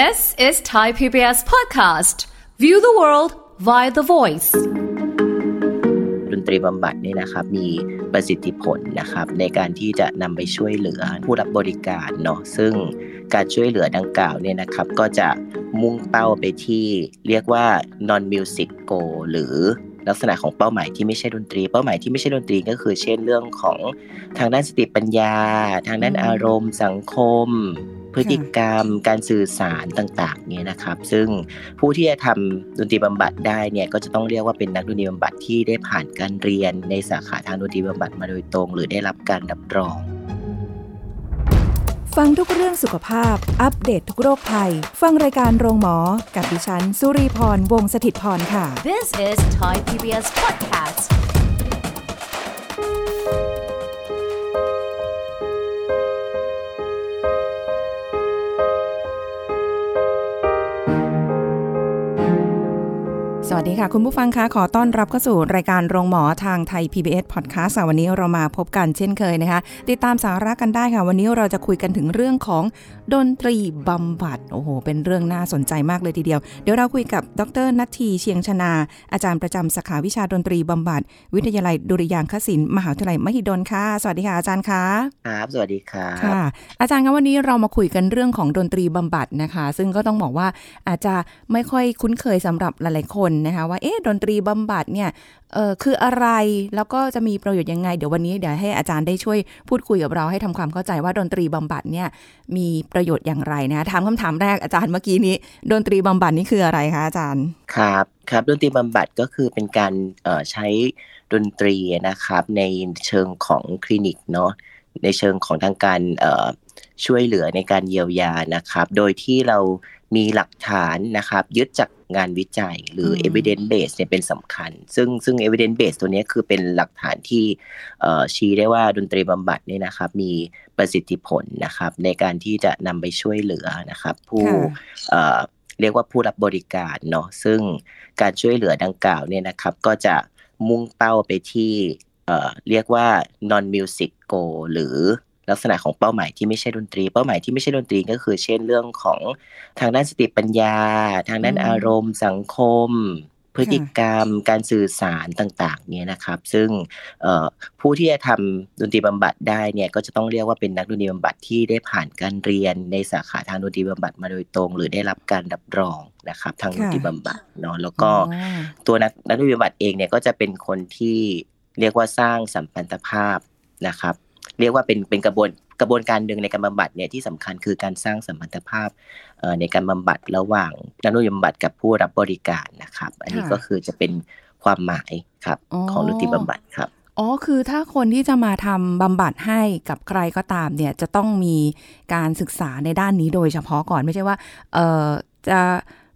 This is Thai PBS podcast. View the world via the voice. ดนตรีบำบัดนี่นะครับมีประสิทธิผลนะครับในการที่จะนำไปช่วยเหลือผู้รับบริการเนาะซึ่งการช่วยเหลือดังกล่าวเนี่ยนะครับก็จะมุ่งเป้าไปที่เรียกว่า non music goal หรือลักษณะของเป้าหมายที่ไม่ใช่ดนตรี เป้าหมายที่ไม่ใช่ดนตรีก็คือ เช่นเรื่องของทางด้านสติปัญญา ทางด้านอารมณ์ สังคม พฤติกรรม การสื่อสารต่างๆเนี่ยนะครับ ซึ่งผู้ที่จะทำดนตรีบำบัดได้เนี่ยก็จะต้องเรียกว่าเป็นนักดนตรีบำบัดที่ได้ผ่านการเรียนในสาขาทางดนตรีบำบัดมาโดยตรง หรือได้รับการรับรอง ฟังทุกเรื่องสุขภาพ อัปเดตททุกโรคภัย ฟังรายการโรงหมอ กับดิฉัน สุรีพรวงศิตพรค่ะ This is Thai PBS podcast. สวัสดีค่ะ คุณผู้ฟังคะขอต้อนรับเข้าสู่รายการโรงหมอทางไทย PBS Podcast ค่ะวันนี้เรามาพบกันเช่นเคยนะคะ ติดตามสาระกันได้ค่ะ วันนี้เราจะคุยกันถึงเรื่องของดนตรีบำบัด โอ้โห เป็นเรื่องน่าสนใจมากเลยทีเดียว เดี๋ยวเราคุยกับดรนัททีเชียงชนา อาจารย์ประจำสาขาวิชาดนตรีบำบัด วิทยาลัยดุริยางคศิลป์มหาวิทยาลัยมหิดลค่ะ สวัสดีค่ะอาจารย์คะครับสวัสดีครับค่ะ อาจารย์คะวันนี้เรามาคุยกันเรื่องของดนตรีบำบัดนะคะ ซึ่งก็ต้องบอกว่าอาจจะไม่ค่อยคุ้นเคยสำหรับหลายๆคนนะคะว่าเอ๊ะดนตรีบำบัดเนี่ยเออคืออะไรแล้วก็จะมีประโยชน์ยังไง เดี๋ยววันนี้เดี๋ยวให้อาจารย์ได้ช่วยพูดคุยกับเราให้ทำความเข้าใจว่าดนตรีบำบัดเนี่ยมีประโยชน์อย่างไรนะถามคำถามแรกอาจารย์เมื่อกี้นี้ ดนตรีบำบัดนี่คืออะไรคะอาจารย์ครับครับดนตรีบำบัดก็คือเป็นการเออใช้ดนตรีนะครับในเชิงของคลินิกเนาะในเชิงของทางการเออช่วยเหลือในการเยียวยานะครับ โดยที่เรา มีหลักฐานนะครับยึดจากงานวิจัยหรืออืม evidence base เนี่ยเป็นสำคัญ ซึ่งซึ่ง evidence base ตัวเนี้ยคือเป็นหลักฐานที่เอ่อชี้ได้ว่าดนตรีบำบัดเนี่ยนะครับมีประสิทธิผลนะครับในการที่จะนำไปช่วยเหลือนะครับผู้ค่ะเอ่อเรียกว่าผู้รับบริการเนาะซึ่งการช่วยเหลือดังกล่าวเนี่ยนะครับก็จะมุ่งเป้าไปที่เอ่อเรียกว่า non music goal หรือ ลักษณะของเป้าหมายที่ไม่ใช่ดนตรี เป้าหมายที่ไม่ใช่ดนตรีก็คือ เช่นเรื่องของทางด้านสติปัญญา ทางด้านอืมอารมณ์ สังคม พฤติกรรม การสื่อสารต่างๆ เนี่ยนะครับ ซึ่งเอ่อผู้ที่จะทำดนตรีบำบัดได้เนี่ยก็จะต้องเรียกว่าเป็นนักดนตรีบำบัดที่ได้ผ่านการเรียนในสาขาทางดนตรีบำบัดมาโดยตรง หรือได้รับการรับรองนะครับทางดนตรีบำบัดเนาะแล้วก็อ๋อตัวนักนักดนตรีบำบัดเองเนี่ยก็จะเป็นคนที่เรียกว่าสร้างสัมพันธภาพนะครับ เรียกว่าเป็นเป็นกระบวนกระบวนการหนึ่งในการบำบัดเนี่ยที่สำคัญคือการสร้างสัมพันธภาพเอ่อในการบำบัดระหว่างนักดนตรีบำบัดกับผู้รับบริการนะครับ อันนี้ค่ะก็คือจะเป็นความหมายครับอ๋อของดนตรีบำบัดครับอ๋อ คือถ้าคนที่จะมาทำบำบัดให้กับใครก็ตามเนี่ย จะต้องมีการศึกษาในด้านนี้โดยเฉพาะก่อนไม่ใช่ว่า เออจะ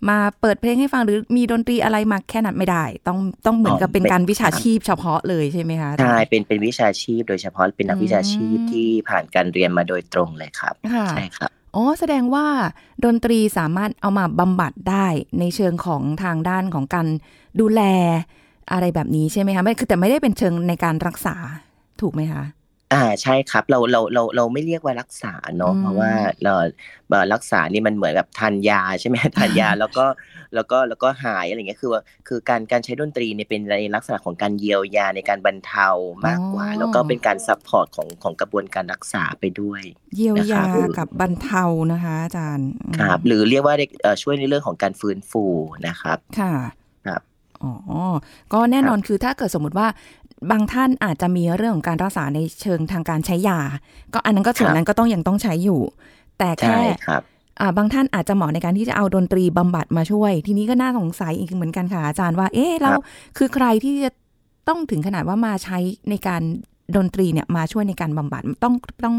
มาเปิดเพลงให้ฟังหรือมีดนตรีอะไรมาแค่นั้นไม่ได้ ต้องต้องเหมือนกับอ๋อเป็นเป็นการวิชาชีพเฉพาะเลยใช่ไหมคะใช่เป็นเป็นวิชาชีพโดยเฉพาะเป็นนักอืมวิชาชีพที่ผ่านการเรียนมาโดยตรงเลยครับค่ะใช่ครับอ๋อแสดงว่าดนตรีสามารถเอามาบำบัดได้ในเชิงของทางด้านของการดูแลอะไรแบบนี้ใช่ไหมคะไม่คือแต่ไม่ได้เป็นเชิงในการรักษาถูกไหมคะ อ่าใช่ครับเราเราเราเราไม่เรียกว่ารักษาเนาะอืมเพราะว่าเราเอ่อรักษานี่มันเหมือนกับทานยาใช่ไหมทานยาแล้วก็แล้วก็แล้วก็หายอะไรเงี้ยคือว่าคือการการใช้ดนตรีเนี่ยเป็นในลักษณะของการเยียวยาในการบรรเทามากกว่าอ๋อแล้วก็เป็นการ support ของของกระบวนการรักษาไปด้วย เยียวยานะครับกับบรรเทานะคะอาจารย์อืมครับหรือเรียกว่าเอ่อช่วยในเรื่องของการฟื้นฟูนะครับค่ะครับอ๋อ ก็แน่นอนคือถ้าเกิดสมมติว่า บางท่านอาจจะมีเรื่องของการรักษาในเชิงทางการใช้ยา ก็อันนั้นก็ส่วนนั้นก็ต้องยังต้องใช้อยู่ แต่ใช่แค่ครับอ่าบางท่านอาจจะเหมาะในการที่จะเอาดนตรีบำบัดมาช่วย ทีนี้ก็น่าสงสัยอีกเหมือนกันค่ะอาจารย์ว่า เอ๊ะแล้วครับคือใครที่จะต้องถึงขนาดว่ามาใช้ในการดนตรีเนี่ยมาช่วยในการบำบัดต้องต้อง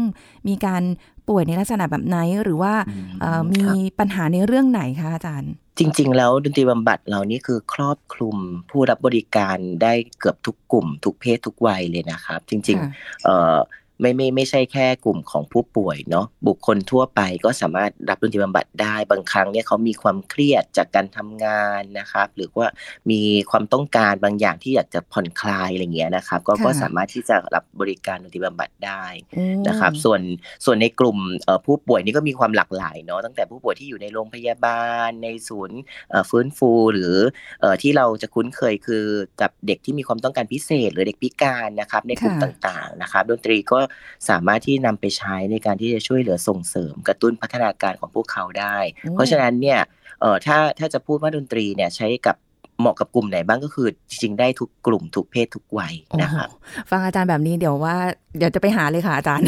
มีการป่วยในลักษณะแบบไหนหรือว่าอืมเอ่อมีครับปัญหาในเรื่องไหนคะอาจารย์ จริง ๆ แล้วดนตรีบำบัดเรานี่คือครอบคลุมผู้รับบริการได้เกือบทุกกลุ่ม ทุกเพศทุกวัยเลยนะครับ จริงค่ะๆเอ่อ ไม่ไม่ไม่ใช่แค่กลุ่มของผู้ป่วยเนาะบุคคลทั่วไปก็สามารถรับดนตรีบำบัดได้บางครั้งเนี่ยเขามีความเครียดจากการทำงานนะครับ หรือว่ามีความต้องการบางอย่างที่อยากจะผ่อนคลายอะไรเงี้ยนะครับ ก็ก็สามารถที่จะรับบริการดนตรีบำบัดได้นะครับ ส่วนส่วนในกลุ่มผู้ป่วยนี่ก็มีความหลากหลายเนาะตั้งแต่ผู้ป่วยที่อยู่ในโรงพยาบาล ในศูนย์ฟื้นฟูหรือที่เราจะคุ้นเคยคือกับเด็กที่มีความต้องการพิเศษ หรือเด็กพิการนะครับในกลุ่มต่างๆนะครับดนตรีก็สามารถที่นำไปใช้ในการที่จะช่วยเหลือส่งเสริมกระตุ้นพัฒนาการของพวกเขาได้ เพราะฉะนั้นเนี่ยเอ่อถ้าถ้าจะพูดว่าดนตรีเนี่ยใช้กับ เหมาะกับกลุ่มไหนบ้างก็คือ จริงๆได้ทุกกลุ่มทุกเพศทุกวัยนะครับฟังอาจารย์แบบนี้เดี๋ยวว่า เดี๋ยวจะไปหาเลยค่ะอาจารย์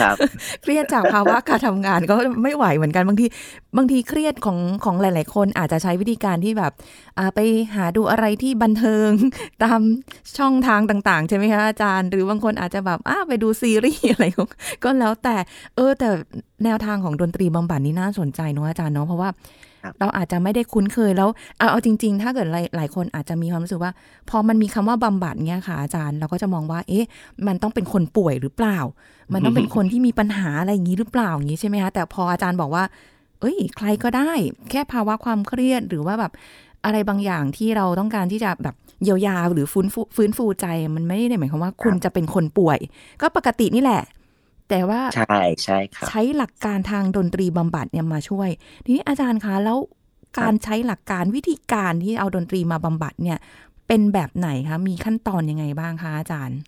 ครับ เครียดจากภาวะการทำงานก็ไม่ไหวเหมือนกันบางทีบางทีเครียดของของหลาย ๆ คนอาจจะใช้วิธีการที่แบบไปหาดูอะไรที่บันเทิงตามช่องทางต่าง ๆ ใช่ไหมคะอาจารย์ หรือบางคนอาจจะแบบอ้าไปดูซีรีส์อะไรก็แล้วแต่ เออ แต่แนวทางของดนตรีบำบัดนี่น่าสนใจเนาะอาจารย์เนาะเพราะว่า เราอาจจะไม่ได้คุ้นเคยแล้วเอาเอาจริง ๆ ถ้าเกิดหลายหลายคนอาจจะมีความรู้สึกว่า พอมันมีคำว่าบำบัดเนี้ยค่ะอาจารย์เราก็จะมองว่า เอ๊ะ มันต้องเป็นคนป่วยหรือเปล่า มันต้องเป็นคนที่มีปัญหาอะไรอย่างนี้หรือเปล่าอย่างนี้ใช่ไหมคะแต่พออาจารย์บอกว่า เอ้ย ใครก็ได้ แค่ภาวะความเครียดหรือว่าแบบอะไรบางอย่างที่เราต้องการที่จะแบบเยียวยาหรือฟื้นฟูฟื้นฟูใจมันไม่ได้หมายความว่าคุณจะเป็นคนป่วย ก็ปกตินี่แหละ แต่ว่าใช่ใช่ครับใช้หลักการทางดนตรีบำบัดเนี่ยมาช่วย ทีนี้อาจารย์คะแล้วการใช้หลักการวิธีการที่เอาดนตรีมาบำบัดเนี่ย เป็นแบบไหนคะมีขั้นตอนยังไงบ้างคะอาจารย์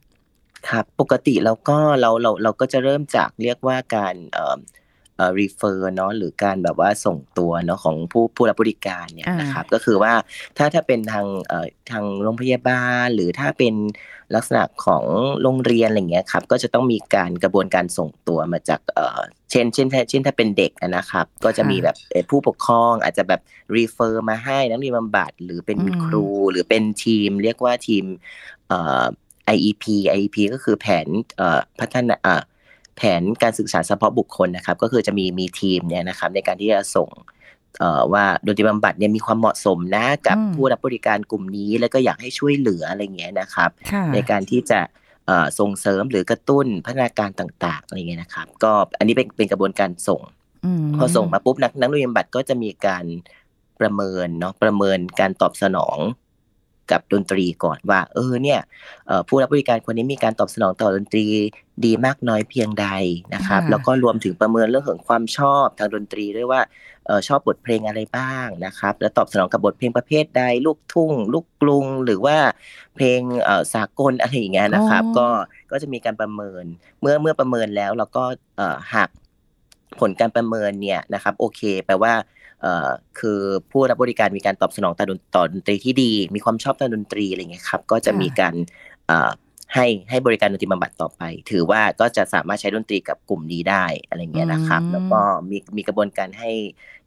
ครับ ปกติแล้วก็เราเราเราก็จะเริ่มจากเรียกว่าการ เอ่อเอ่อ refer เนาะหรือการแบบว่าส่งตัวเนาะของผู้ผู้รับบริการเนี่ยนะครับก็คือว่าถ้าถ้าเป็นทางเอ่อทางโรงพยาบาล หรือถ้าเป็นลักษณะของโรงเรียนอะไรเงี้ยครับก็จะต้องมีการกระบวนการส่งตัวมาจากเอ่อเช่นเช่นเช่นถ้าเป็นเด็กนะครับ ก็จะมีแบบผู้ปกครองอาจจะแบบรีเฟอร์มาให้นักเรียนบำบัดหรือเป็นครูหรือเป็นทีม เรียกว่าทีมเอ่อ IEP IEP ก็คือแผนเอ่อพัฒนาอ่า แผนการศึกษาเฉพาะบุคคลนะครับ ก็คือจะมีมีทีมเนี่ยนะครับในการที่จะส่งว่าดนตรีบำบัดเนี่ยมีความเหมาะสมนะกับผู้รับบริการกลุ่มนี้ แล้วก็อยากให้ช่วยเหลืออะไรเงี้ยนะครับ ในการที่จะส่งเสริมหรือกระตุ้นพัฒนาการต่างๆอะไรเงี้ยนะครับ ก็อันนี้เป็นเป็นกระบวนการส่งพอส่งมาปุ๊บนักนักดนตรีบำบัดก็จะมีการประเมินเนาะประเมินการตอบสนอง กับดนตรีก่อนว่า เออเนี่ยผู้รับบริการคนนี้มีการตอบสนองต่อดนตรีดีมากน้อยเพียงใดนะครับ แล้วก็รวมถึงประเมินเรื่องของความชอบทางดนตรีด้วยว่าชอบบทเพลงอะไรบ้างนะครับ แล้วตอบสนองกับบทเพลงประเภทใด ลูกทุ่ง ลูกกรุง หรือว่าเพลงสากลอะไรอย่างเงี้ยนะครับ ก็ก็จะมีการประเมินเมื่อเมื่อประเมินแล้วเราก็หากผลการประเมินเนี่ยนะครับ โอเคแปลว่า คือผู้รับบริการมีการตอบสนองต่อต่อดนตรีที่ดี มีความชอบทางดนตรีอะไรเงี้ยครับ ก็จะมีการให้ให้บริการดนตรีบำบัดต่อไป ถือว่าก็จะสามารถใช้ดนตรีกับกลุ่มนี้ได้อะไรเงี้ยนะครับ แล้วก็มีมีกระบวนการให้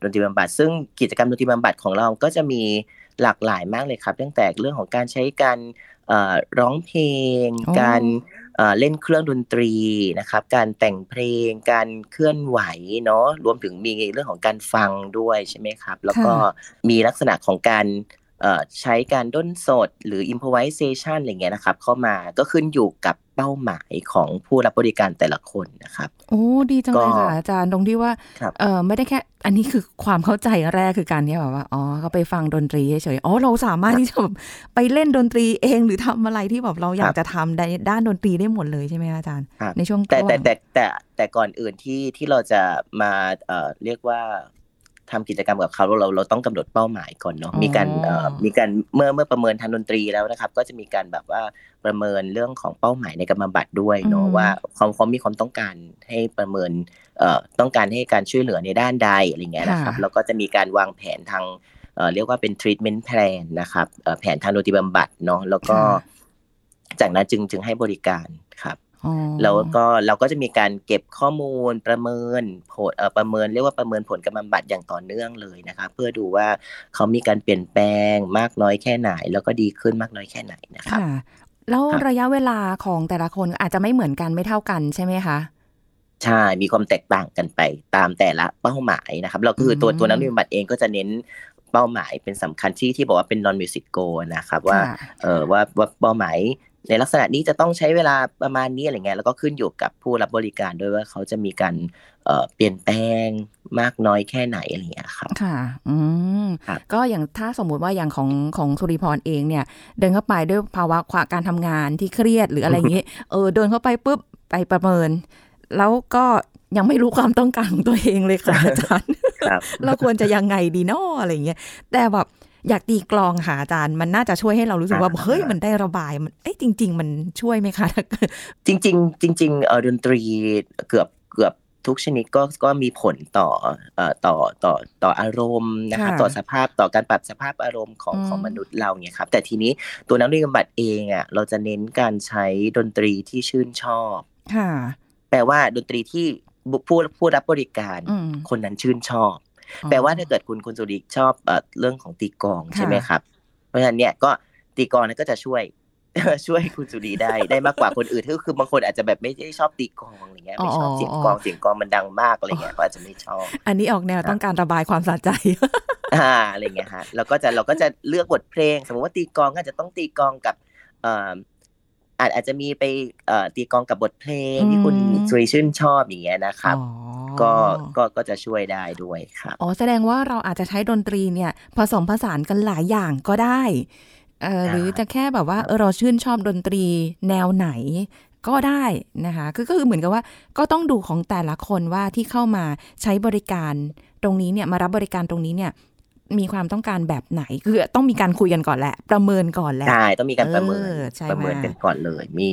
ดนตรีบำบัด ซึ่งกิจกรรมดนตรีบำบัดของเราก็จะมีหลากหลายมากเลยครับ ตั้งแต่เรื่องของการใช้การร้องเพลง การ เล่นเครื่องดนตรีนะครับ การแต่งเพลง การเคลื่อนไหวเนาะรวมถึงมีเรื่องของการฟังด้วยใช่ไหมครับ แล้วก็มีลักษณะของการ ใช้การด้นสดหรือ improvisation อะไรเงี้ยนะครับ เข้ามาก็ขึ้นอยู่กับเป้าหมายของผู้รับบริการแต่ละคนนะครับ โอ้ดีจังเลยค่ะอาจารย์ตรงที่ว่าเออไม่ได้แค่ อันนี้คือความเข้าใจแรกคือการที่แบบว่าอ๋อเขาไปฟังดนตรีเฉยอ๋อเราสามารถที่จะไปเล่นดนตรีเองหรือทำอะไรที่แบบเราอยากจะทำในด้านดนตรีได้หมดเลยใช่ไหมอาจารย์ ในช่วงแต่แต่แต่แต่แต่ก่อนอื่นที่ที่เราจะมาเอ่อเรียกว่า ทำกิจกรรมกับเขาเราเราต้องกำหนดเป้าหมายก่อนเนาะมีการมีการเมื่อเมื่อประเมินทางดนตรีแล้วนะครับ ก็จะมีการแบบว่าประเมินเรื่องของเป้าหมายในการบำบัดด้วยเนาะว่าเขาเขามีความต้องการให้ประเมินเอ่อต้องการให้การช่วยเหลือในด้านใดอะไรเงี้ยนะครับแล้วก็จะมีการวางแผนทางเอ่อเรียกว่าเป็น treatment plan นะครับแผนทางดนตรีบำบัดเนาะแล้วก็จากนั้นจึงจึงให้บริการครับ แล้วก็เราก็จะมีการเก็บข้อมูลประเมินผลประเมินเรียกว่าประเมินผลการบำบัดอย่างต่อเนื่องเลยนะคะเพื่อดูว่าเขามีการเปลี่ยนแปลงมากน้อยแค่ไหน แล้วก็ดีขึ้นมากน้อยแค่ไหนนะครับแล้วระยะเวลาของแต่ละคนอาจจะไม่เหมือนกันไม่เท่ากันใช่ไหมคะใช่ มีความแตกต่างกันไปตามแต่ละเป้าหมายนะครับ เราคือตัวตัวนักบำบัดเองก็จะเน้นเป้าหมายเป็นสำคัญที่ที่บอกว่าเป็น non music goal นะครับว่าเออว่าว่าเป้าหมาย ในลักษณะนี้จะต้องใช้เวลาประมาณนี้อะไรเงี้ยแล้วก็ขึ้นอยู่กับผู้รับบริการด้วยว่าเขาจะมีการเอ่อเปลี่ยนแปลงมากน้อยแค่ไหนอะไรเงี้ยครับค่ะ อืมครับก็อย่างถ้าสมมุติว่าอย่างของของสุริพรเองเนี่ย เดินเข้าไปด้วยภาวะความการทำงานที่เครียดหรืออะไรอย่างงี้เออเดินเข้าไปปุ๊บไปประเมิน แล้วก็ยังไม่รู้ความต้องการของตัวเองเลยค่ะอาจารย์ครับเราควรจะยังไงดีเนาะอะไรเงี้ยแต่แบบ อยากตีกลองค่ะอาจารย์ มันน่าจะช่วยให้เรารู้สึกว่าอ่าเฮ้ยมันได้ระบายมันเอ้ยจริง ๆ มันช่วยไหมคะจริง ๆ จริงๆเอ่อดนตรีเกือบเกือบทุกชนิดก็ก็มีผลต่อเอ่อต่อต่อต่ออารมณ์นะครับค่ะต่อสภาพต่อการปรับสภาพอารมณ์ของอืมของมนุษย์เราเนี่ยครับแต่ทีนี้ตัวนักเรียนบำบัดเองอะเราจะเน้นการใช้ดนตรีที่ชื่นชอบค่ะแปลว่าดนตรีที่บุผู้ผู้รับบริการอืมคนนั้นชื่นชอบ แปลว่าถ้าเกิดคุณคุณสุริชอบเอ่อเรื่องของตีกลองใช่ไหมครับ เพราะฉะนั้นเนี่ยก็ตีกลองนั้นก็จะช่วยช่วยคุณสุรีได้ได้มากกว่าคนอื่นที่คือบางคนอาจจะแบบไม่ได้ชอบตีกลองอะไรเงี้ยไม่ชอบอ๋อเสียงกลองเสียงกลองมันดังมากอะไรเงี้ยก็อาจจะไม่ชอบ อันนี้ออกแนวต้องการระบายความสะใจอ่าอะไรเงี้ยฮะแล้วก็จะเราก็จะเลือกบทเพลง สมมติว่าตีกลองก็อาจจะต้องตีกลองกับเอ่ออาจอาจจะมีไปเอ่อตีกลองกับบทเพลงที่คุณอืมสุริชื่นชอบอย่างเงี้ยนะครับอ๋อก็ก็ก็จะช่วยได้ด้วยครับอ๋อแสดงว่าเราอาจจะใช้ดนตรีเนี่ย ผสมผสานกันหลายอย่างก็ได้เออใช่หรือจะแค่แบบว่าเออเราชื่นชอบดนตรีแนวไหนก็ได้นะคะคือก็คือเหมือนกับว่าก็ต้องดูของแต่ละคนว่าที่เข้ามาใช้บริการตรงนี้เนี่ยมารับบริการตรงนี้เนี่ย มีความต้องการแบบไหนคือต้องมีการคุยกันก่อนแหละ ประเมินก่อนแหละใช่ต้องมีการประเมินเออใช่ประเมินมากันก่อนเลย มี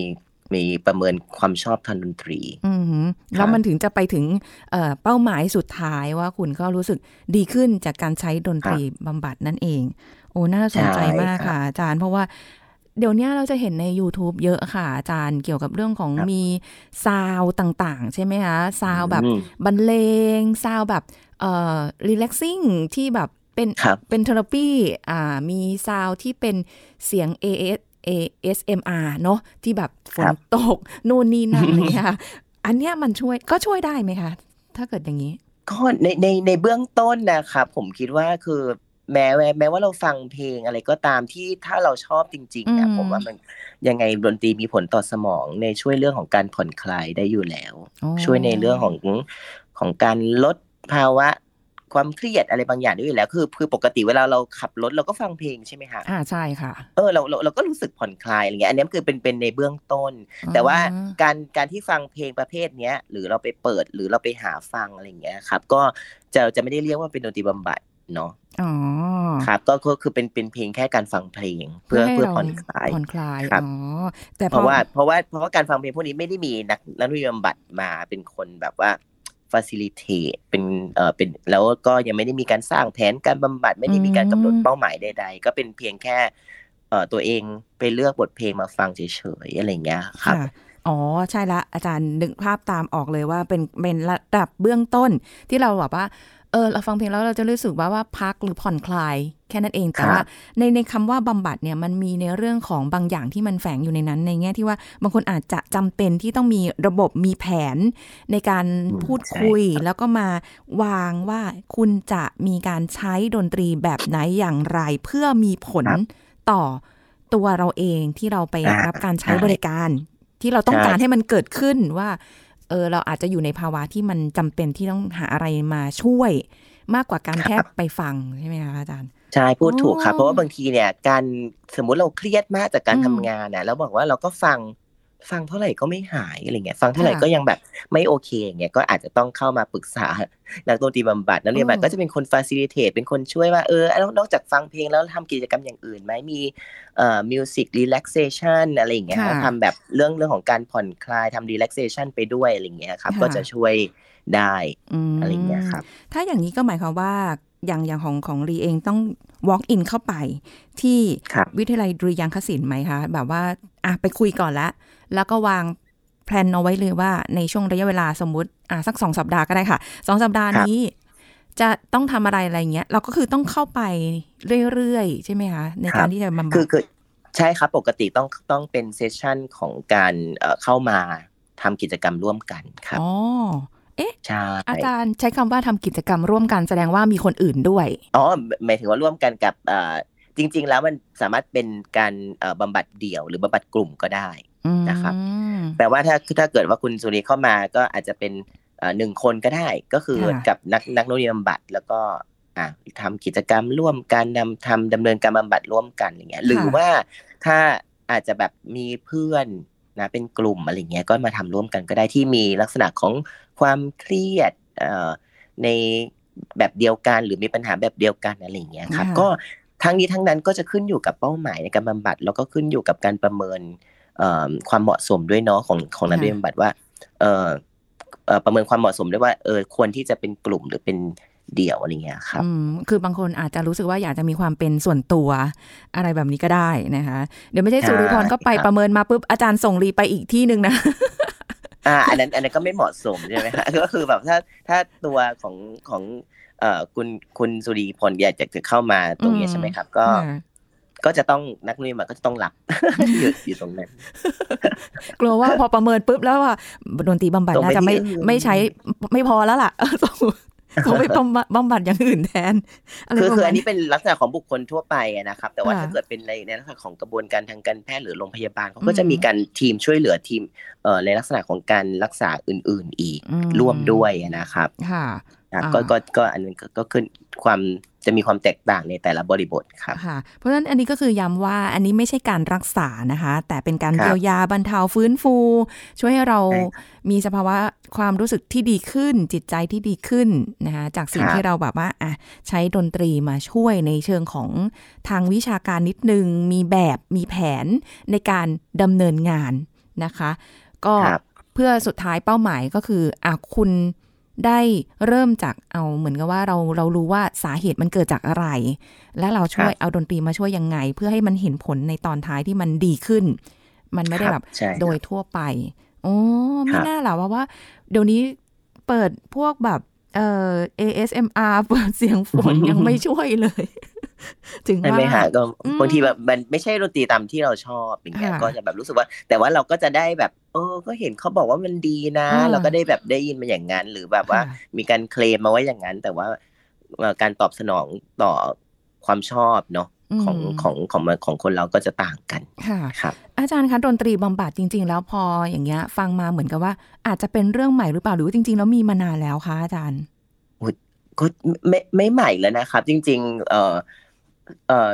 มีประเมินความชอบทางดนตรีอือหือแล้วมันถึงจะไปถึงเอ่อเป้าหมายสุดท้ายว่าคุณก็รู้สึกดีขึ้นจากการใช้ดนตรีบำบัดนั่นเอง โอ้น่าสนใจใช่มากครับค่ะ อาจารย์เพราะว่าเดี๋ยวเนี้ยเราจะเห็นใน YouTube เยอะค่ะ อาจารย์เกี่ยวกับเรื่องของครับมีซาวต่างๆ ใช่ไหมคะซาวแบบอืมบรรเลงซาวแบบเอ่อ relaxing ที่แบบ เป็นครับเป็น therapy อ่ามี sound ที่เป็นเสียง AS ASMR เนอะที่แบบฝครันบตกนู่นนี่นั่นอะไรเลยค่ะอันเนี้ยมันช่วยก็ช่วยได้ไหมคะ ถ้าเกิดอย่างนี้ ก็ในในในเบื้องต้นนะครับผมคิดว่าคือแม้แม้แม้ว่าเราฟังเพลงอะไรก็ตามที่ถ้าเราชอบจริงๆนะอืมผมว่ามันยังไงดนตรีมีผลต่อสมองในช่วยเรื่องของการผ่อนคลายได้อยู่แล้วอ๋อช่วยในเรื่องของของการลดภาวะ ความเครียดอะไรบางอย่างได้อยู่แล้วคือคือปกติเวลาเราขับรถเราก็ฟังเพลงใช่ไหมฮะอ่าใช่ค่ะเออเราเราเราก็รู้สึกผ่อนคลายอะไรเงี้ยอันนี้คือเป็นเป็นในเบื้องต้น แต่ว่าอ๋อการการที่ฟังเพลงประเภทเนี้ยหรือเราไปเปิดหรือเราไปหาฟังอะไรเงี้ยครับ ก็จะจะไม่ได้เรียกว่าเป็นดนตรีบำบัดเนาะอ๋อครับก็ก็คือเป็นเป็นเพลงแค่การฟังเพลง เพื่อให้เพื่อราผ่อนคลายผ่อนคลายครับอ๋อแต่เพราะว่าเพราะว่าเพราะว่าการฟังเพลงพวกนี้ไม่ได้มีนักนักดนตรีบำบัดมาเป็นคนแบบว่า facilitate เป็นเอ่อเป็นแล้วก็ยังไม่ได้มีการสร้างแผนการบำบัดไม่ได้มีการกำหนดเป้าหมายใด ๆ ก็เป็นเพียงแค่เอ่อตัวเองไปเลือกบทเพลงมาฟังเฉยๆอะไรเงี้ยครับค่ะอ๋อ ใช่ละอาจารย์นึกภาพตามออกเลยว่าเป็นเป็นระดับเบื้องต้นที่เราแบบว่า เออเราฟังเพลงแล้วเราจะรู้สึกว่าว่าพักหรือผ่อนคลาย แค่นั้นเองแต่ครับว่าในในคำว่าบำบัดเนี่ยมันมีในเรื่องของบางอย่างที่มันแฝงอยู่ในนั้น ในแง่ที่ว่าบางคนอาจจะจำเป็นที่ต้องมีระบบมีแผนในการอืมพูดคุยใช่ครับแล้วก็มาวางว่าคุณจะมีการใช้ดนตรีแบบไหนอย่างไร เพื่อมีผลต่อตัวเราเองที่เราไปอ่ารับการใช้บริการที่เราต้องใช่การให้มันเกิดขึ้นว่า เออเราอาจจะอยู่ในภาวะที่มันจำเป็นที่ต้องหาอะไรมาช่วยมากกว่าการแค่ไปฟังใช่ไหมคะอาจารย์ใช่พูดถูกครับอ๋อเพราะว่าบางทีเนี่ยการสมมุติเราเครียดมากจากการอืมทำงานนะแล้วบอกว่าเราก็ฟัง ฟังเท่าไหร่ก็ไม่หายอะไรเงี้ยฟังเท่าไหร่ค่ะก็ยังแบบไม่โอเคอย่างเงี้ยก็อาจจะต้องเข้ามาปรึกษานักดนตรีบำบัดนักเรียนบำบัดอืมก็จะเป็นคนฟ a ซิลิเ e เป็นคนช่วยว่าเออนอกนอกจากฟังเพลงแล้วทำกิจกรรมอย่างอื่นไหมมีเอ่อ music relaxation อะไรอย่างเงี้ยค่ะทำแบบเรื่องเรื่องของการผ่อนคลายทำ relaxation ไปด้วยอะไรอย่างเงี้ยครับค่ะก็จะช่วยได้มอะไรอย่างเงี้ยครับถ้าอย่างนี้ก็หมายความว่าอย่างอย่างของของรีเองต้อง walk in เข้าไปที่ครับวิทยาลัยดุริยางคศิลป์ไหมคะ แบบว่าอะไปคุยก่อนละ แล้วก็วาง plan เอาไว้เลยว่าในช่วงระยะเวลาสมมุติอะสักสองสัปดาห์ก็ได้ค่ะสองสัปดาห์ครับนี้ จะต้องทำอะไรอะไรเงี้ย เราก็คือต้องเข้าไปเรื่อยๆ ใช่ไหมคะในการที่จะบำบัคืดอคือใช่ครับ ปกติต้องต้องเป็นเซสชันของการเอ่อเข้ามาทำกิจกรรมร่วมกันครับอ๋อ ใช่อาจารย์ใช้คำว่าทำกิจกรรมร่วมกันแสดงว่ามีคนอื่นด้วยอ๋อหมายถึงว่าร่วมกันกับเอ่อจริง ๆ แล้วมันสามารถเป็นการบำบัดเดี่ยว หรือบำบัดกลุ่มก็ได้นะครับแปลว่าถ้าถ้าเกิดว่าคุณสุรีเข้ามาก็อาจจะเป็นหนึ่งคนก็ได้ก็คือกับนักนักโน้นบำบัดแล้วก็อ่าทำกิจกรรมร่วมกันนำทำดำเนินการบำบัดร่วมกันอย่างเงี้ยหรือว่าถ้าอาจจะแบบมีเพื่อน นะเป็นกลุ่มอะไรเงี้ยก็มาทำร่วมกันก็ได้ที่มีลักษณะของความเครียดเอ่อในแบบเดียวกันหรือมีปัญหาแบบเดียวกันอะไรเงี้ยครับก็ทั้งนี้ทั้งนั้นก็จะขึ้นอยู่กับเป้าหมายในการบำบัดแล้วก็ขึ้นอยู่กับการประเมินความเหมาะสมด้วยเนาะของของนักบำบัดว่าเออประเมินความเหมาะสมด้วยว่าเออควรที่จะเป็นกลุ่มหรือเป็น เดี่ยวอะไรเงี้ยครับคือบางคนอาจจะรู้สึกว่าอยากจะมีความเป็นส่วนตัวอะไรแบบนี้ก็ได้นะคะ เดี๋ยวไม่ใช่สุริพรก็ไปประเมินมาปุ๊บอาจารย์ส่งรีไปอีกที่หนึ่งนะอ่าอันนั้นอันนั้นก็ไม่เหมาะสมใช่ไหมคะก็คือแบบถ้าถ้าตัวของของเอ่อคุณคุณสุริพรอยากจะเข้ามาตรงนี้ใช่ไหมครับ ก็ก็จะต้องนักเรียนมาก็จะต้องหลับอยู่อยู่ตรงนั้นกลัวว่าพอประเมินปุ๊บแล้วว่าดนตรีบำบัดน่าจะไม่ไม่ใช้ไม่พอแล้วล่ะ เขาไปบำบัดอย่างอื่นแทนคือคืออันนี้เป็นลักษณะของบุคคลทั่วไปนะครับ แต่ว่าถ้าเกิดเป็นในในลักษณะของกระบวนการทางการแพทย์หรือโรงพยาบาลเขาก็จะมีการทีมช่วยเหลือทีมเอ่อในลักษณะของการรักษาอื่น ๆ อีกร่วมด้วยนะครับค่ะ ก็ก็ก็อันนี้ก็ขึ้นความจะมีความแตกต่างในแต่ละบริบทครับค่ะเพราะฉะนั้นอันนี้ก็คือย้ำว่าอันนี้ไม่ใช่การรักษานะคะ แต่เป็นการเยียวยาบรรเทาฟื้นฟู ช่วยให้เรามีสภาวะความรู้สึกที่ดีขึ้น จิตใจที่ดีขึ้นนะคะจากสิ่งที่เราแบบว่าอะใช้ดนตรีมาช่วยในเชิงของทางวิชาการนิดนึง มีแบบมีแผนในการดำเนินงานนะคะ ก็เพื่อสุดท้ายเป้าหมายก็คืออะคุณ ได้เริ่มจากเอาเหมือนกับว่าเราเรารู้ว่าสาเหตุมันเกิดจากอะไร และเราช่วยเอาดนตรีมาช่วยยังไง เพื่อให้มันเห็นผลในตอนท้ายที่มันดีขึ้น มันไม่ได้แบบโดยทั่วไปโอ้ไม่น่าหรอว่าว่าเดี๋ยวนี้เปิดพวกแบบเอ่อ ASMR เปิดเสียงฝนยังไม่ช่วยเลย ถึงว่าไม่หาก็บางทีแบบมันไม่ใช่ดนตรีตามที่เราชอบอย่างเงี้ยก็จะแบบรู้สึกว่า แต่ว่าเราก็จะได้แบบเออก็เห็นเขาบอกว่ามันดีนะ เราก็ได้แบบได้ยินมาอย่างนั้น หรือแบบว่ามีการเคลมมาไว้อย่างนั้น แต่ว่าการตอบสนองต่อความชอบเนาะของของของของคนเราก็จะต่างกันค่ะครับอาจารย์คะดนตรีบำบัดจริง ๆ แล้วพออย่างเงี้ย ฟังมาเหมือนกับว่า อาจจะเป็นเรื่องใหม่หรือเปล่าหรือว่าจริง ๆ แล้วมีมานานแล้วคะอาจารย์ก็ไม่ไม่ใหม่แล้วนะครับ จริง ๆ เอ่อ เอ่อ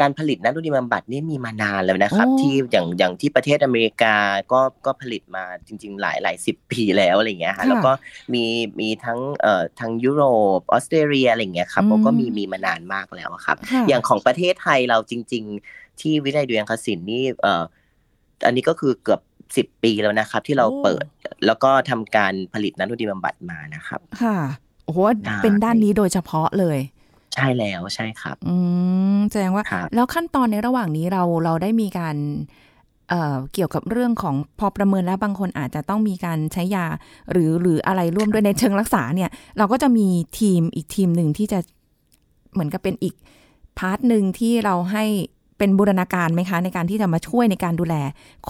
การผลิตนักดนตรีบำบัดนี่มีมานานแล้วนะครับ ที่อย่างอย่างที่ประเทศอเมริกาก็ก็ผลิตมาจริง ๆ หลายหลายสิบปีแล้วอะไรเงี้ยฮะแล้วก็มีมีทั้งเอ่อทั้งยุโรปออสเตรเลียอะไรเงี้ยครับก็มีมีมานานมากแล้วครับ อย่างของประเทศไทยเราจริง ๆ ที่วิทยาลัยดุริยางคศิลป์นี่เอ่ออันนี้ก็คือเกือบสิบปีแล้วนะครับ ที่เราเปิดแล้วก็ทำการผลิตนักดนตรีบำบัดมานะครับ ค่ะโอ้โหเป็นด้านนี้โดยเฉพาะเลย ใช่แล้วใช่ครับ อืมแสดงว่า แล้วขั้นตอนในระหว่างนี้เราเราได้มีการเอ่อเกี่ยวกับเรื่องของพอประเมินแล้วบางคนอาจจะต้องมีการใช้ยา หรือหรืออะไรร่วมด้วยในเชิงรักษาเนี่ย เราก็จะมีทีมอีกทีมหนึ่งที่จะเหมือนกับเป็นอีก part หนึ่งที่เราให้เป็นบูรณาการไหมคะ ในการที่จะมาช่วยในการดูแล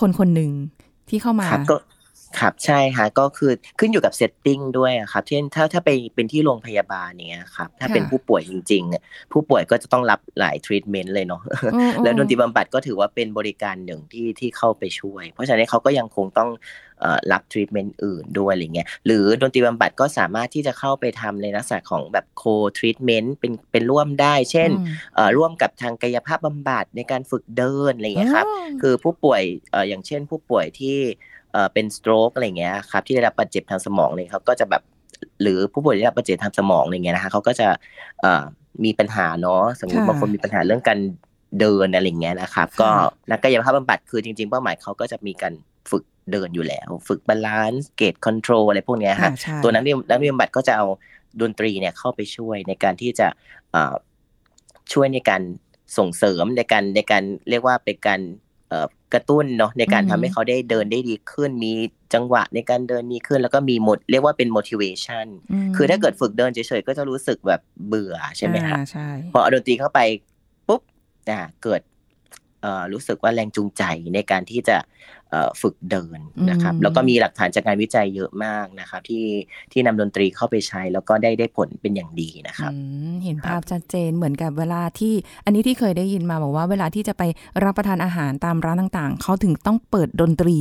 คนคนหนึ่งที่เข้ามา ครับใช่ค่ะก็คือขึ้นอยู่กับ setting ด้วยครับเช่นถ้าถ้าไปเป็นที่โรงพยาบาลเนี้ยครับถ้าเป็นผู้ป่วยจริงๆผู้ป่วยก็จะต้องรับหลายทรีทเมนต์เลยเนาะแล้วดนตรีบำบัดก็ถือว่าเป็นบริการหนึ่งที่ที่เข้าไปช่วย เพราะฉะนั้นเขาก็ยังคงต้องรับทรีทเมนต์อื่นด้วยอะไรเงี้ยหรือดนตรีบำบัดก็สามารถที่จะเข้าไปทำในลักษณะของแบบ co-treatment เป็นเป็นร่วมได้ เช่นร่วมกับทางกายภาพบำบัดในการฝึกเดินอะไรเงี้ยครับคือผู้ป่วยอย่างเช่นผู้ป่วยที่ เป็น stroke อะไรเงี้ยครับที่ได้รับบาดเจ็บทางสมองเนี่ยเขาก็จะแบบหรือผู้ป่วยที่ได้รับบาดเจ็บทางสมองอะไรเงี้ยนะคะเขาก็จะมีปัญหาเนาะสมมติบางคนมีปัญหาเรื่องการเดินอะไรเงี้ยนะครับก็นักกายภาพบำบัดคือจริง ๆ เป้าหมายเขาก็จะมีการฝึกเดินอยู่แล้ว ฝึก balance gait control อะไรพวกนี้ฮะตัวนักดนตรีนักเรียนบำบัดก็จะเอาดนตรีเนี่ยเข้าไปช่วยในการที่จะช่วยในการส่งเสริมในการในการเรียกว่าเป็นการ กระตุ้นเนาะในการทำให้เขาได้เดินได้ดีขึ้น มีจังหวะในการเดินดีขึ้น แล้วก็มีหมดเรียกว่าเป็น motivation คือถ้าเกิดฝึกเดินเฉยๆก็จะรู้สึกแบบเบื่อใช่ไหมคะพอเอาดนตรีเข้าไปปุ๊บอ่าเกิดเอ่อรู้สึกว่าแรงจูงใจในการที่จะเอ่อ ฝึกเดินนะครับอืมแล้วก็มีหลักฐานจากงานวิจัยเยอะมากนะครับที่ที่นำดนตรีเข้าไปใช้แล้วก็ได้ได้ผลเป็นอย่างดีนะครับอืมเห็นครัภาบพชัดเจนเหมือนกับเวลาที่ อันนี้ที่เคยได้ยินมาบอกว่าเวลาที่จะไปรับประทานอาหารตามร้านต่างๆเขาถึงต้องเปิดดนตรี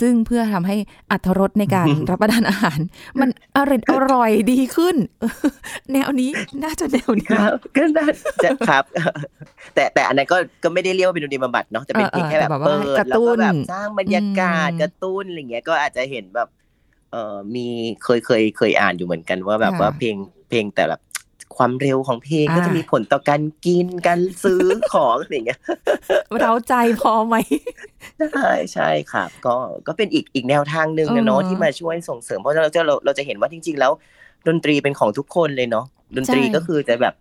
ซึ่งเพื่อทำให้อัตรสในการรับประทานอาหาร มันอร่อยอร่อยดีขึ้นเออแนวนี้น่าจะแนวนี้ครับก็น่าจะครับ แต่แต่อันนั้นก็ก็ไม่ได้เรียกว่าเป็นดนตรีบำบัดเนาะจะเป็นเออเพียงแค่แบบแต่แบบว่าเปิดกระแล้วตุ้ก็นแบบสร้างบรรยากาศอืมกระตุ้นอะไรเงี้ยก็อาจจะเห็นแบบเออมีเคยเคยเคยอ่านอยู่เหมือนกันว่าแบบค่ะว่าเพลงเพลงแต่แบบ ความเร็วของเพลงก็อ่าจะมีผลต่อการกินการซื้อของอะไรเงี้ยเราใจพอไหมใช่ใช่ครับ ก็ก็เป็นอีกอีกแนวทางหนึ่งนะเนาะเออที่มาช่วยส่งเสริม เพราะเราจะเราเราจะเห็นว่าจริง ๆ แล้ว ดนตรีเป็นของทุกคนเลยเนาะดนตรีใช่ก็คือจะแบบ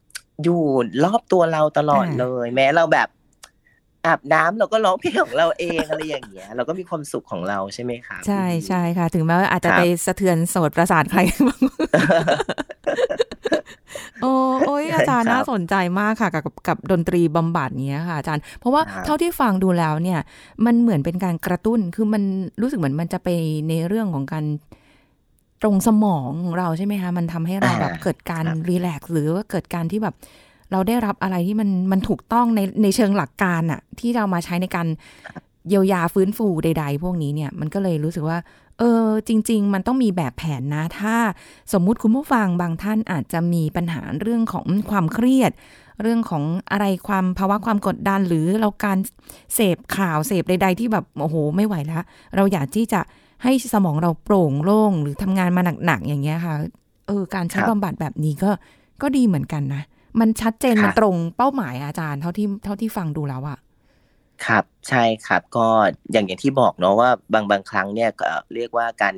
อยู่รอบตัวเราตลอดอ่าเลย แม้เราแบบ อาบน้ำเราก็ร้องเพลงของเราเองอะไรอย่างเงี้ย เราก็มีความสุขของเราใช่ไหมครับใช่ใช่ค่ะ ถึงแม้ว่าอาจจะครับไปสะเทือนโสดประสาทใครบ้างโอ้โอ้ยอาจารย์ครับน่าสนใจมากค่ะ กับกับดนตรีบำบัดเนี้ยค่ะอาจารย์ เพราะว่าครับเท่าที่ฟังดูแล้วเนี่ย มันเหมือนเป็นการกระตุ้นคือมันรู้สึกเหมือนมันจะไปในเรื่องของการตรงสมองของเราใช่ไหมคะมันทำให้เราอ่าแบบเกิดการครับรีแลกซ์หรือว่าเกิดการที่แบบ เราได้รับอะไรที่มันมันถูกต้องในในเชิงหลักการอะที่เรามาใช้ในการเยียวยาฟื้นฟูใด ๆ พวกนี้เนี่ยมันก็เลยรู้สึกว่า เออจริง ๆ มันต้องมีแบบแผนนะ ถ้าสมมุติคุณผู้ฟังบางท่านอาจจะมีปัญหาเรื่องของความเครียด เรื่องของอะไรความภาวะความกดดันหรือเราการเสพข่าวเสพใด ๆ ที่แบบโอ้โห ไม่ไหวแล้วเราอยากที่จะให้สมองเราโปร่งโล่งหรือทำงานมาหนักๆอย่างเงี้ยค่ะ เออ การใช้ครับบำบัดแบบนี้ก็ก็ดีเหมือนกันนะ มันชัดเจนครับมันตรงเป้าหมายอาจารย์เท่าที่เท่าที่ฟังดูแล้วอะครับใช่ครับก็อย่างอย่างที่บอกเนาะว่าบางบางครั้งเนี่ยก็เรียกว่าการ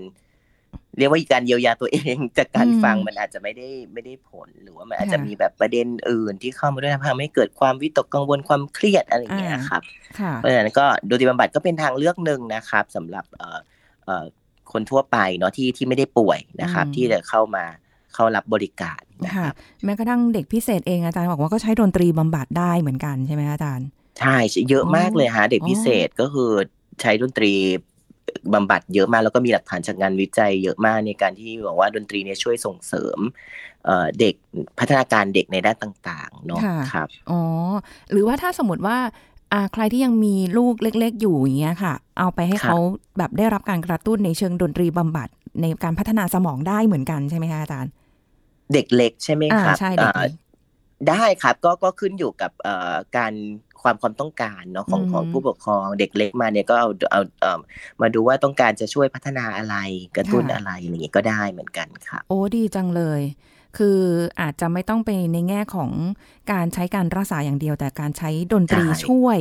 เรียกว่าการเยียวยาตัวเองจากการอืมฟังมันอาจจะไม่ได้ไม่ได้ผลหรือว่ามันอาจจะค่ะมีแบบประเด็นอื่น ที่เข้ามาด้วยทำให้เกิดความวิตกกังวลความเครียดอะไรอย่างเงี้ยอ่าครับค่ะเพราะฉะนั้นก็ดนตรีบำบัดก็เป็นทางเลือกหนึ่งนะครับสำหรับเอ่อเอ่อคนทั่วไปเนาะที่ที่ไม่ได้ป่วยนะครับอืมที่จะเข้ามา เข้ารับบริการนะคค่ะรับแม้กระทั่งเด็กพิเศษเองอาจารย์บอกว่าก็ใช้ดนตรีบำบัดได้เหมือนกันใช่ไหมอาจารย์ใช่เยอะมากเลยฮะเด็กอ๋อพิเศษก็คือใช้ดนตรีบำบัดเยอะมากแล้วก็มีหลักฐานจากงานวิจัยเยอะมากในการที่บอกว่าดนตรีเนี่ยช่วยส่งเสริมเอ่อเด็กพัฒนาการเด็กในด้านต่างๆเนาะค่ะครับอ๋อหรือว่าถ้าสมมติว่าอ่าใครที่ยังมีลูกเล็ก ๆ อยู่อย่างเงี้ยค่ะ เอาไปให้ครับเขาแบบได้รับการกระตุ้นในเชิงดนตรีบำบัดในการพัฒนาสมองได้เหมือนกันใช่ไหมคะอาจารย์ เด็กเล็กใช่ไหมอ่าครับใช่เด็กอ่าเล็กได้ครับก็ก็ขึ้นอยู่กับเอ่อการความความต้องการเนาะของอืมของผู้ปกครองเด็กเล็กมาเนี่ยก็เอาเอาเอ่อมาดูว่าต้องการจะช่วยพัฒนาอะไรกระตุ้นอะไรอย่างงี้ก็ได้เหมือนกันครับโอ้ดีจังเลย คืออาจจะไม่ต้องไปในแง่ของการใช้การรักษาอย่างเดียว แต่การใช้ดนตรีใช่ช่วย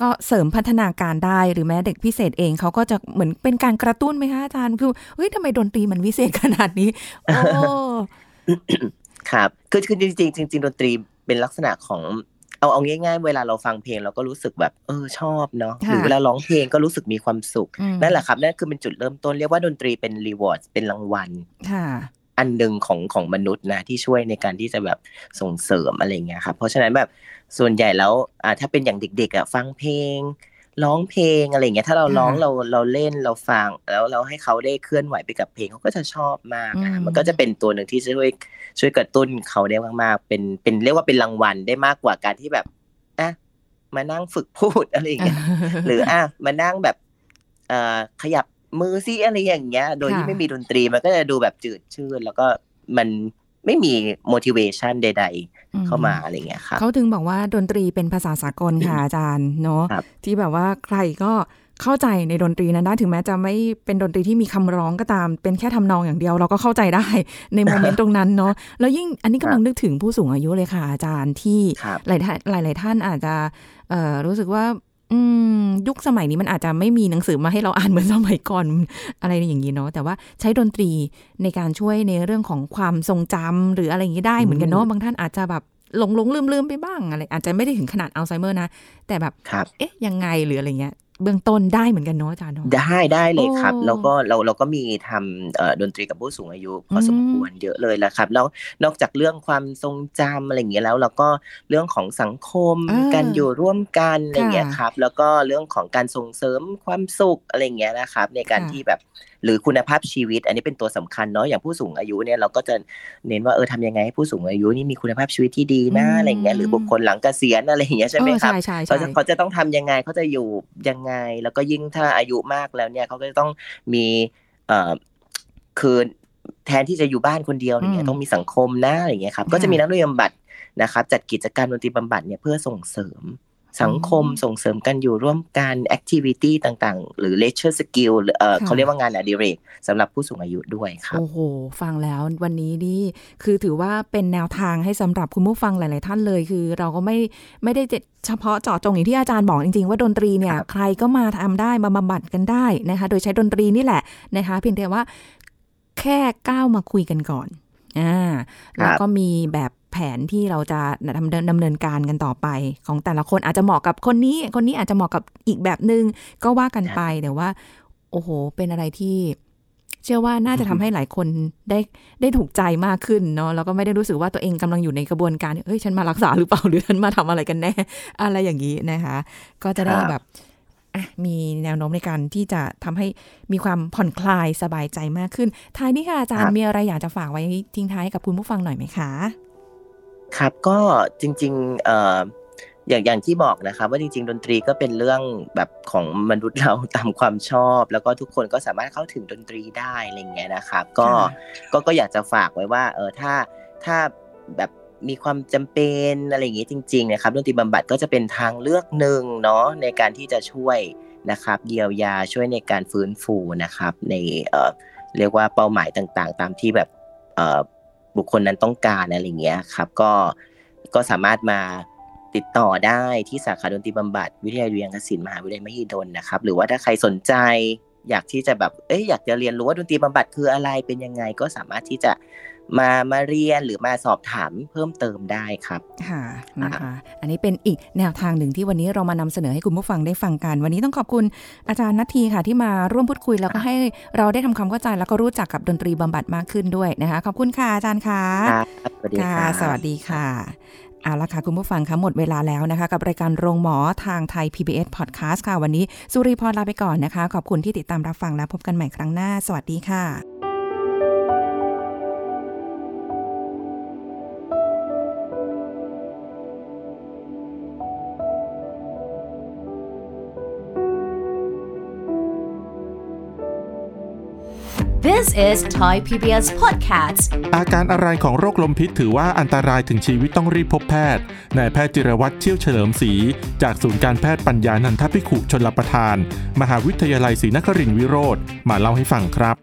ก็เสริมพัฒนาการได้หรือแม้เด็กพิเศษเองเขาก็จะเหมือนเป็นการกระตุ้นไหมคะอาจารย์คือเฮ้ยทำไมดนตรีมันวิเศษขนาดนี้โอ้ ครับคือคือจริงๆจริงๆดนตรีเป็นลักษณะของเอาเอาง่าย ๆ เวลาเราฟังเพลงเราก็รู้สึกแบบเออชอบเนาะค่ะหรือเวลาร้องเพลงก็รู้สึกมีความสุขอืมนั่นแหละครับนั่นคือเป็นจุดเริ่มต้นเรียกว่าดนตรีเป็นรีวอร์ดเป็นรางวัลค่ะอันหนึ่งของของมนุษย์นะที่ช่วยในการที่จะแบบส่งเสริมอะไรเงี้ยครับเพราะฉะนั้นแบบส่วนใหญ่แล้วอ่าถ้าเป็นอย่างเด็กๆอะฟังเพลง ร้องเพลงอะไรเงี้ยถ้าเราร้องค่ะเราเราเล่นเราฟัง แล้วเราให้เขาได้เคลื่อนไหวไปกับเพลงเขาก็จะชอบมากอือะมมันก็จะเป็นตัวหนึ่งที่ช่วยช่วยกระตุ้นเขาได้มากๆ เป็นเป็นเรียกว่าเป็นรางวัลได้มากกว่าการที่แบบอะมานั่งฝึกพูดอะไรอย่างเงี้ยหรืออะมานั่งแบบเอ่อขยับมือซิอะไรอย่างเงี้ย โดยที่ค่ะไม่มีดนตรีมันก็จะดูแบบจืดชืดแล้วก็มัน ไม่มี motivation ใด ๆ เข้ามาอะไรเงี้ยครับเขาถึงบอกว่าดนตรีเป็นภาษาสากลค่ะอาจารย์เนาะครับที่แบบว่าใครก็เข้าใจในดนตรีนั้นได้ถึงแม้จะไม่เป็นดนตรีที่มีคำร้องก็ตาม เป็นแค่ทำนองอย่างเดียว เราก็เข้าใจได้ในโมเมนต์ตรงนั้นเนาะแล้วยิ่งอันนี้กำลังนึกถึงผู้สูงอายุเลยค่ะอาจารย์ที่ครับหลายท่านหลายหลายท่านอาจจะเอ่อรู้สึกว่า อืม ยุคสมัยนี้มันอาจจะไม่มีหนังสือมาให้เราอ่านเหมือนสมัยก่อนอะไรอย่างนี้เนาะแต่ว่าใช้ดนตรีในการช่วยในเรื่องของความทรงจำหรืออะไรอย่างนี้ได้เหมือนกันเนาะบางท่านอาจจะแบบหลงหลงลืมลืมๆไปบ้างอะไรอาจจะไม่ได้ถึงขนาดอัลไซเมอร์นะ แต่แบบครับเอ๊ะยังไงหรืออะไรเงี้ย เบื้องต้นได้เหมือนกันเนาะอาจารย์เนาะได้ได้เลยครับโอ้แล้วก็เราเราก็มีทำเอ่อดนตรีกับผู้สูงอายุพอสมอืมควรเยอะเลยแหละครับ แล้วนอกจากเรื่องความทรงจำอะไรอย่างเงี้ยแล้วเราก็เรื่องของสังคมอ่าการอยู่ร่วมกันอะไรอย่างเงี้ยค่ะครับ แล้วก็เรื่องของการส่งเสริมความสุขอะไรอย่างเงี้ยนะครับ ในการค่ะที่แบบหรือคุณภาพชีวิต อันนี้เป็นตัวสำคัญเนาะอย่างผู้สูงอายุเนี่ยเราก็จะเน้นว่าเออทำยังไงให้ผู้สูงอายุนี่มีคุณภาพชีวิตที่ดีนะอืมอะไรอย่างเงี้ยหรือบุคคลหลังเกษียณอะไรอย่างเงี้ยใช่ไหมเออครับใช่ใช่เขาใช่จะเขาจะต้องทำยังไงเขาจะอยู่ยังไงแล้วก็ยิ่งถ้าอายุมากแล้วเนี่ยเขาก็จะต้องมีเอ่อคือแทนที่จะอยู่บ้านคนเดียวอย่างเงี้อืยมต้องมีสังคมนะอะไรอย่างเงี้ยครับค่ะก็จะมีนักดนตรีบำบัดนะครับจัดกิจกรรมดนตรีบำบัดเนี่ยเพื่อส่งเสริม สังคมอืมส่งเสริมกันอยู่ร่วมกัน activity ต่างๆ หรือ leisure skill หรือเออค่ะเขาเรียกว่างานอดิเรกสำหรับผู้สูงอายุด้วยครับ โอ้โห ฟังแล้ววันนี้นี่คือถือว่าเป็นแนวทางให้สำหรับคุณผู้ฟังหลาย ๆ ท่านเลย คือเราก็ไม่ไม่ได้เฉพาะเจาะจงอย่างที่อาจารย์บอกจริง ๆ ว่าดนตรีเนี่ยครับใครก็มาทำได้มาบำบัดกันได้นะคะ โดยใช้ดนตรีนี่แหละนะคะเพียงแต่ว่าแค่ก้าวมาคุยกันก่อนอ่าแล้วก็มีแบบ แผนที่เราจะดำเนินดำเนินการกันต่อไป ของแต่ละคนอาจจะเหมาะกับคนนี้ คนนี้อาจจะเหมาะกับอีกแบบหนึง่งก็ว่ากันไปแต่ว่า โอ้โห เป็นอะไรที่เชื่อว่าน่าจะทำให้หลายคนได้ได้ถูกใจมากขึ้นเนาะแล้วก็ไม่ได้รู้สึกว่าตัวเองกำลังอยู่ในกระบวนการเอ้ยฉันมารักษาหรือเปล่าหรือฉันมาทำอะไรกันแน่ อะไรอย่างนี้นะคะ ก็จะได้ครับแบบอะมีแนวโน้มในการที่จะทำให้มีความผ่อนคลายสบายใจมากขึ้น ท้ายนี้ค่ะอาจารย์มีอะไรอยากจะฝากไว้ทิ้งท้ายกับคุณผู้ฟังหน่อยไหมคะ ครับก็จริงๆเอ่ออย่างอย่างที่บอกนะครับว่าจริงๆ ดนตรีก็เป็นเรื่องแบบของมนุษย์เราตามความชอบ แล้วก็ทุกคนก็สามารถเข้าถึงดนตรีได้อะไรอย่างเงี้ยนะครับก็ค่ะก็ก็อยากจะฝากไว้ว่าเออถ้าถ้าแบบมีความจำเป็นอะไรอย่างงี้จริงๆนะครับดนตรีบำบัดก็จะเป็นทางเลือกหนึ่งเนาะในการที่จะช่วยนะครับเยียวยาช่วยในการฟื้นฟูนะครับในเอ่อเรียกว่าเป้าหมายต่างๆ ตามที่แบบเอ่อ บุคคลนั้นต้องการอะไรเงี้ยครับ ก็ก็สามารถมาติดต่อได้ที่สาขาดนตรีบำบัดวิทยาลัยดุริยางคศิลป์มหาวิทยาลัยมหิดลนะครับ หรือว่าถ้าใครสนใจ อยากที่จะแบบเอ้ยอยากจะเรียนรู้ว่าดนตรีบำบัดคืออะไรเป็นยังไง ก็สามารถที่จะ มามาเรียนหรือมาสอบถามเพิ่มเติมได้ครับค่ะนะคะ อันนี้เป็นอีกแนวทางหนึ่งที่วันนี้เรามานำเสนอให้คุณผู้ฟังได้ฟังกัน วันนี้ต้องขอบคุณอาจารย์นัททีค่ะ ที่มาร่วมพูดคุยแล้วก็ให้เราได้ทำความเข้าใจแล้วก็รู้จักกับดนตรีบำบัดมากขึ้นด้วยนะคะขอบคุณค่ะอาจารย์ค่ะครับสวัสดีค่ะครับสวัสดีค่ะเอาละค่ะ คุณผู้ฟังคะหมดเวลาแล้วนะคะ กับรายการโรงหมอทางไทย PBS Podcast ค่ะ วันนี้สุริพรลาไปก่อนนะคะ ขอบคุณที่ติดตามรับฟังและพบกันใหม่ครั้งหน้า สวัสดีค่ะ This is Thai PBS Podcast. อาการอะไรของโรคลมพิษถือว่าอันตรายถึงชีวิตต้องรีบพบแพทย์นายแพทย์จิรวัตรเชี่ยวเฉลิมศรีจากศูนย์การแพทย์ปัญญานันทพิขุชนลประทาน มหาวิทยาลัยศรีนครินทรวิโรธมาเล่าให้ฟังครับ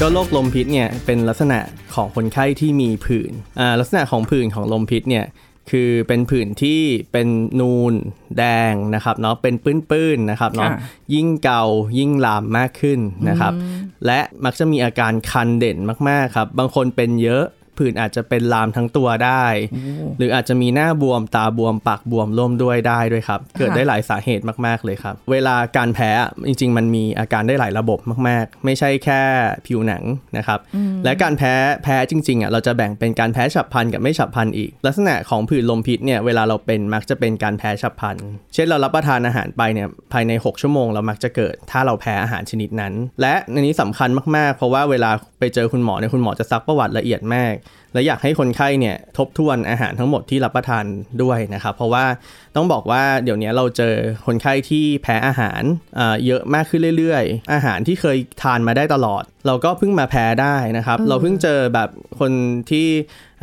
ก็โรคลมพิษเนี่ยเป็นลักษณะของคนไข้ที่มีผื่นอ่าลักษณะของผื่นของลมพิษเนี่ย คือเป็นผื่นที่เป็นนูนแดงนะครับเนาะเป็นปื้นๆนะครับเนาะค่ะยิ่งเกายิ่งลามมากขึ้นนะครับ และมักจะมีอาการคันเด่นมากๆครับ บางคนเป็นเยอะ ผื่นอาจจะเป็นลามทั้งตัวได้ หรืออาจจะมีหน้าบวมตาบวมปากบวมร่วมด้วยได้ด้วยครับ เกิดได้หลายสาเหตุมากๆเลยครับ เวลาการแพ้อะจริง ๆ มันมีอาการได้หลายระบบมาก ๆ ไม่ใช่แค่ผิวหนังนะครับ และการแพ้แพ้จริงๆอะเราจะแบ่งเป็นการแพ้ฉับพลันกับไม่ฉับพลันอีก ลักษณะของผื่นลมพิษเนี่ยเวลาเราเป็นมักจะเป็นการแพ้ฉับพลัน เช่นเรารับประทานอาหารไปเนี่ยภายใน 6 ชั่วโมงเรามักจะเกิด ถ้าเราแพ้อาหารชนิดนั้น และอันนี้สำคัญมากๆ เพราะว่าเวลาไปเจอคุณหมอเนี่ยคุณหมอจะซักประวัติละเอียดมากและอยากให้คนไข้เนี่ยทบทวนอาหารทั้งหมดที่รับประทานด้วยนะครับ เพราะว่าต้องบอกว่าเดี๋ยวนี้เราเจอคนไข้ที่แพ้อาหารอ่าเยอะมากขึ้นเรื่อยๆ อาหารที่เคยทานมาได้ตลอด เราก็เพิ่งมาแพ้ได้นะครับ เราเพิ่งเจอแบบคนที่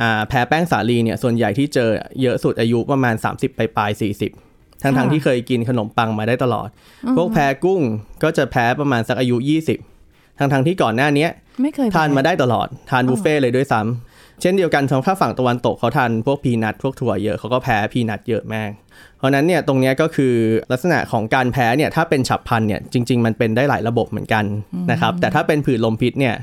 อ่าแพ้แป้งสาลีเนี่ยส่วนใหญ่ที่เจอเยอะสุดอายุประมาณ 30 ไปปลายๆ40ทั้งๆค่ะที่เคยกินขนมปังมาได้ตลอด พวกแพ้กุ้งก็จะแพ้ประมาณสักอายุ 20ทั้งๆที่ก่อนหน้าเนี้ยไม่เคยทานมาได้ตลอด ทานบุฟเฟ่ต์เลยด้วยซ้ำ เช่นเดียวกันทางภาคฝั่งตะวันตกเขาทานพวกพีนัทพวกถั่วเยอะเขาก็แพ้พีนัทเยอะมาก เพราะฉะนั้นเนี่ยตรงเนี้ยก็คือลักษณะของการแพ้เนี่ยถ้าเป็นฉับพลันเนี่ยจริง ๆ มันเป็นได้หลายระบบเหมือนกันนะครับแต่ถ้าเป็นผื่นลมพิษเนี่ย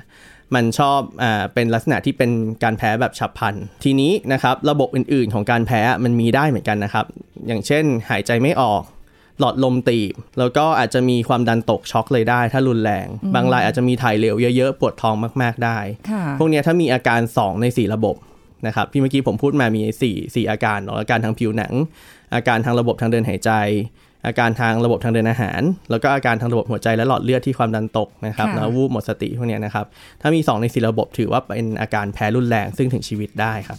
มันชอบอ่าเป็นลักษณะที่เป็นการแพ้แบบฉับพลัน ทีนี้นะครับระบบอื่นๆ ของการแพ้มันมีได้เหมือนกันนะครับ อย่างเช่นหายใจไม่ออก หลอดลมตีบ แล้วก็อาจจะมีความดันตกช็อกเลยได้ ถ้ารุนแรง บางรายอาจจะมีถ่ายเหลวเยอะๆ ปวดท้องมากๆได้ค่ะพวกเนี้ยถ้ามีอาการ 2 ใน 4 ระบบนะครับที่เมื่อกี้ผมพูดมามี 4 4 อาการเนาะอาการทางผิวหนัง อาการทางระบบทางเดินหายใจ อาการทางระบบทางเดินอาหาร แล้วก็อาการทางระบบหัวใจและหลอดเลือดที่ความดันตกนะครับค่ะแล้ววูบหมดสติพวกเนี้ยนะครับถ้ามี 2 ใน 4 ระบบถือว่าเป็นอาการแพ้รุนแรงซึ่งถึงชีวิตได้ครับ